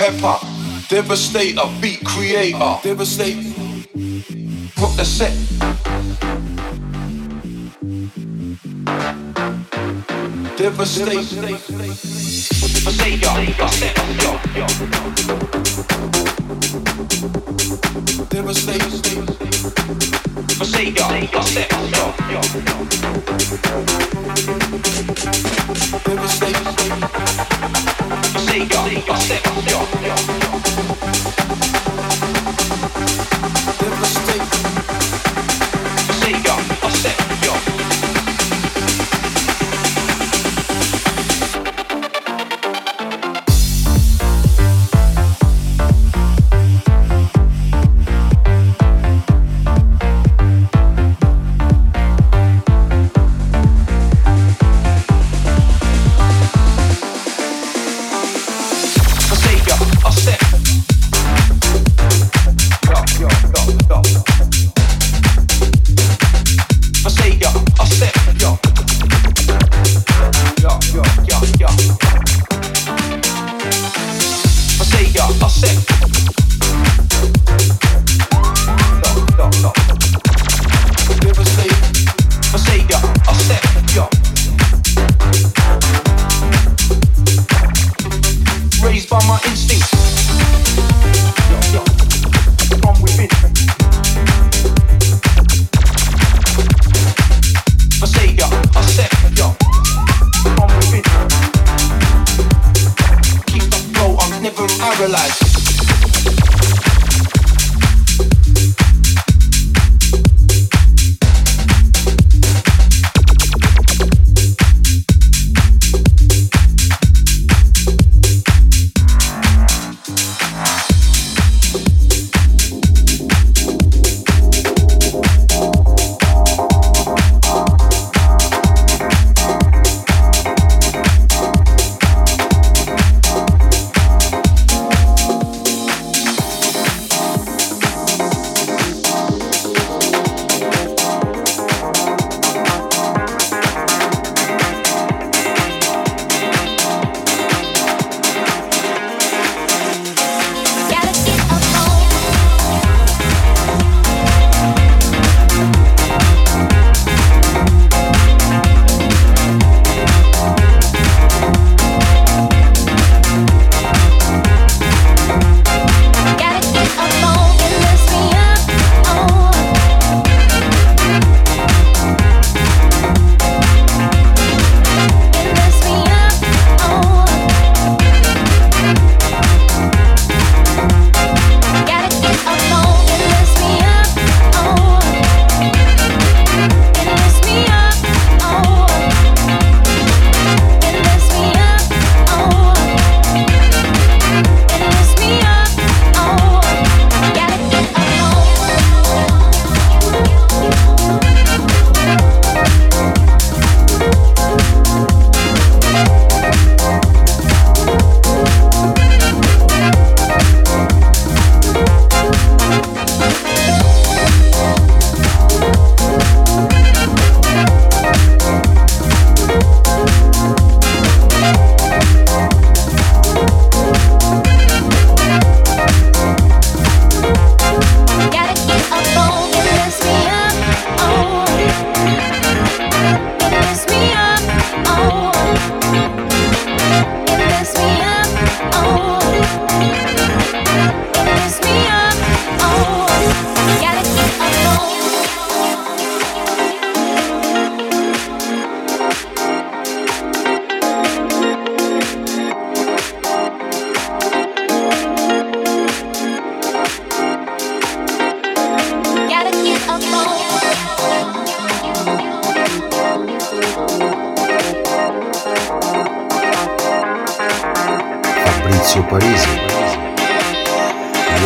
hip hop. Devastator, beat creator. Devastate. Hook the set. Devastate. Devastator. Devastate. Devastator. Sega, Sega, Sega,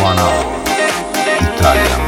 One hour. Italian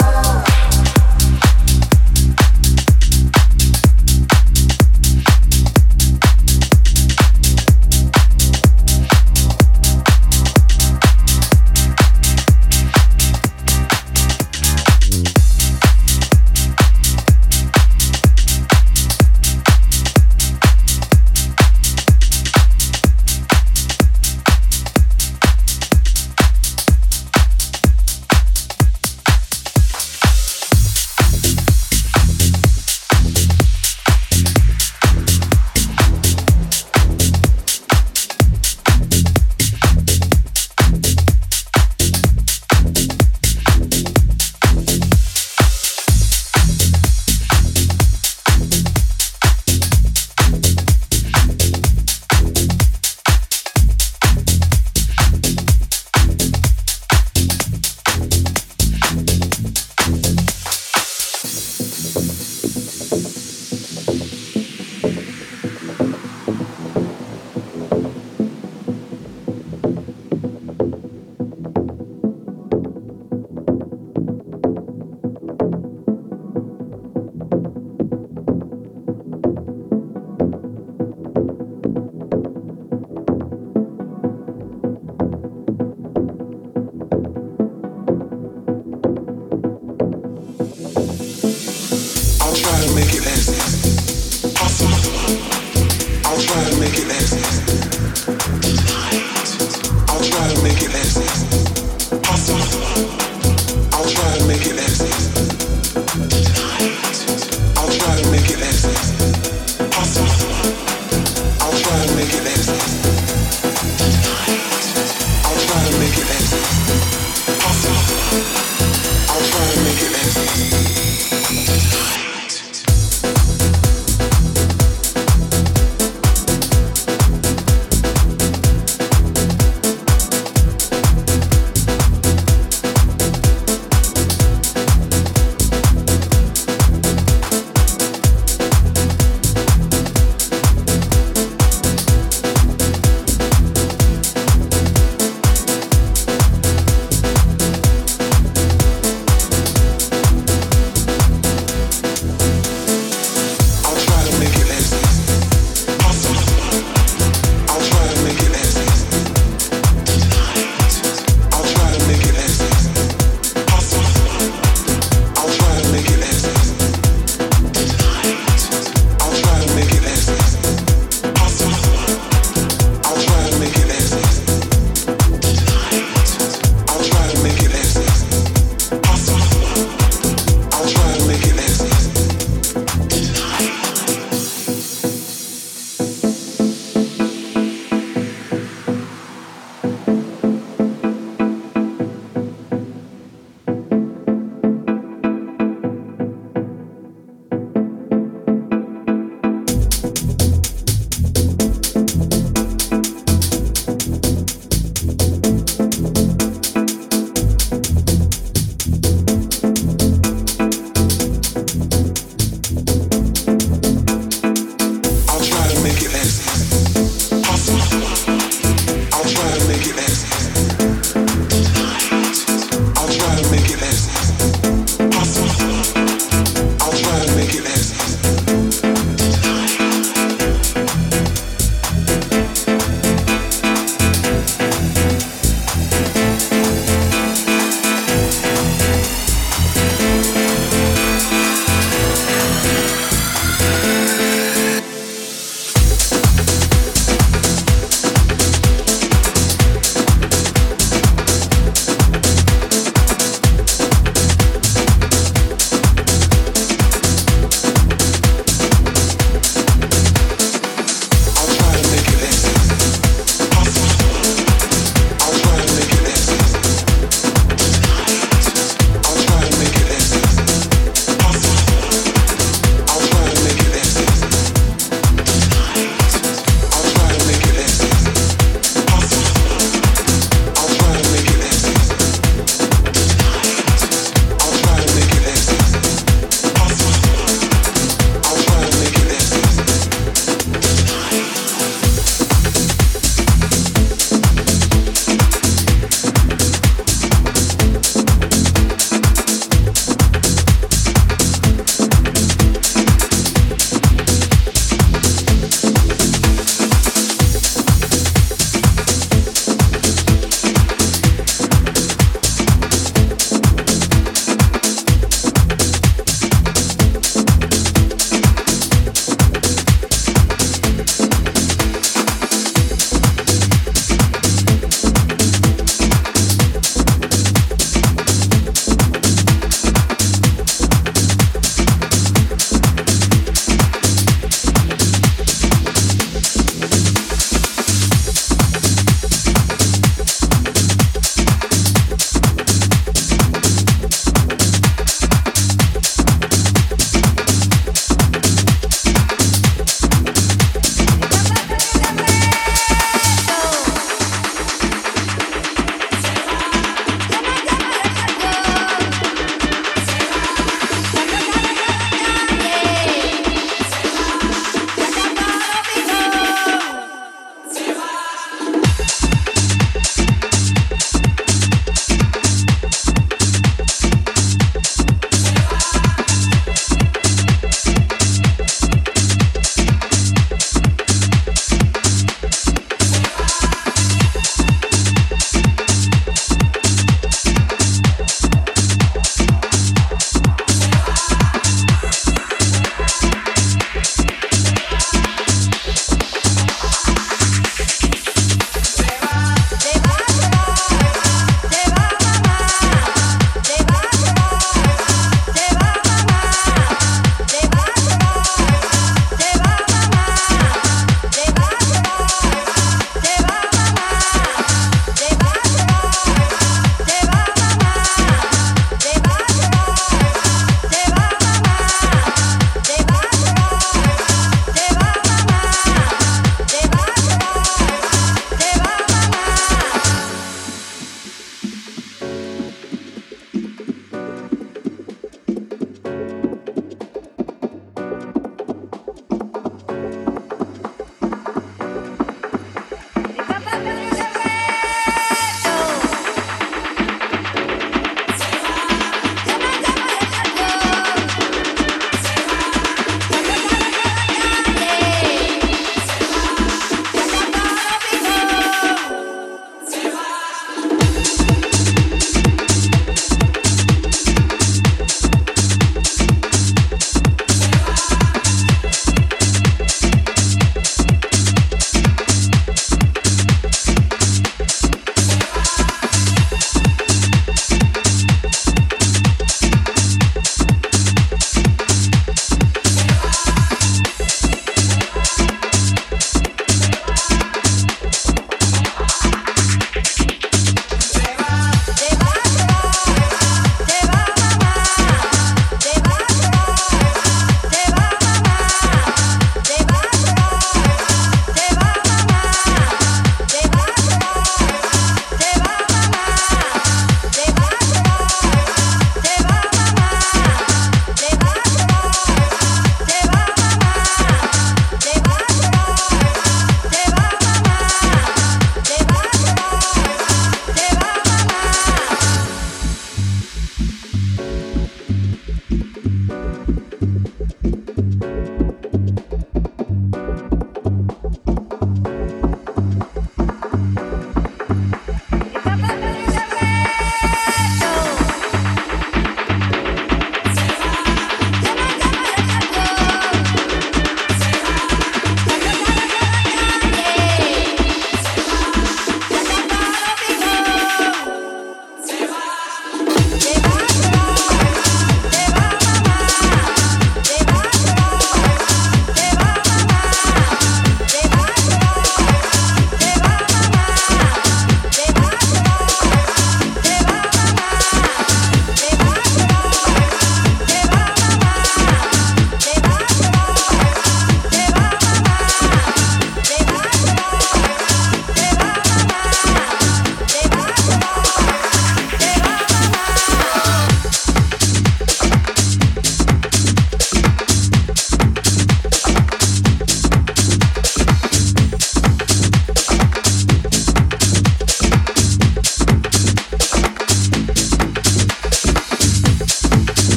love.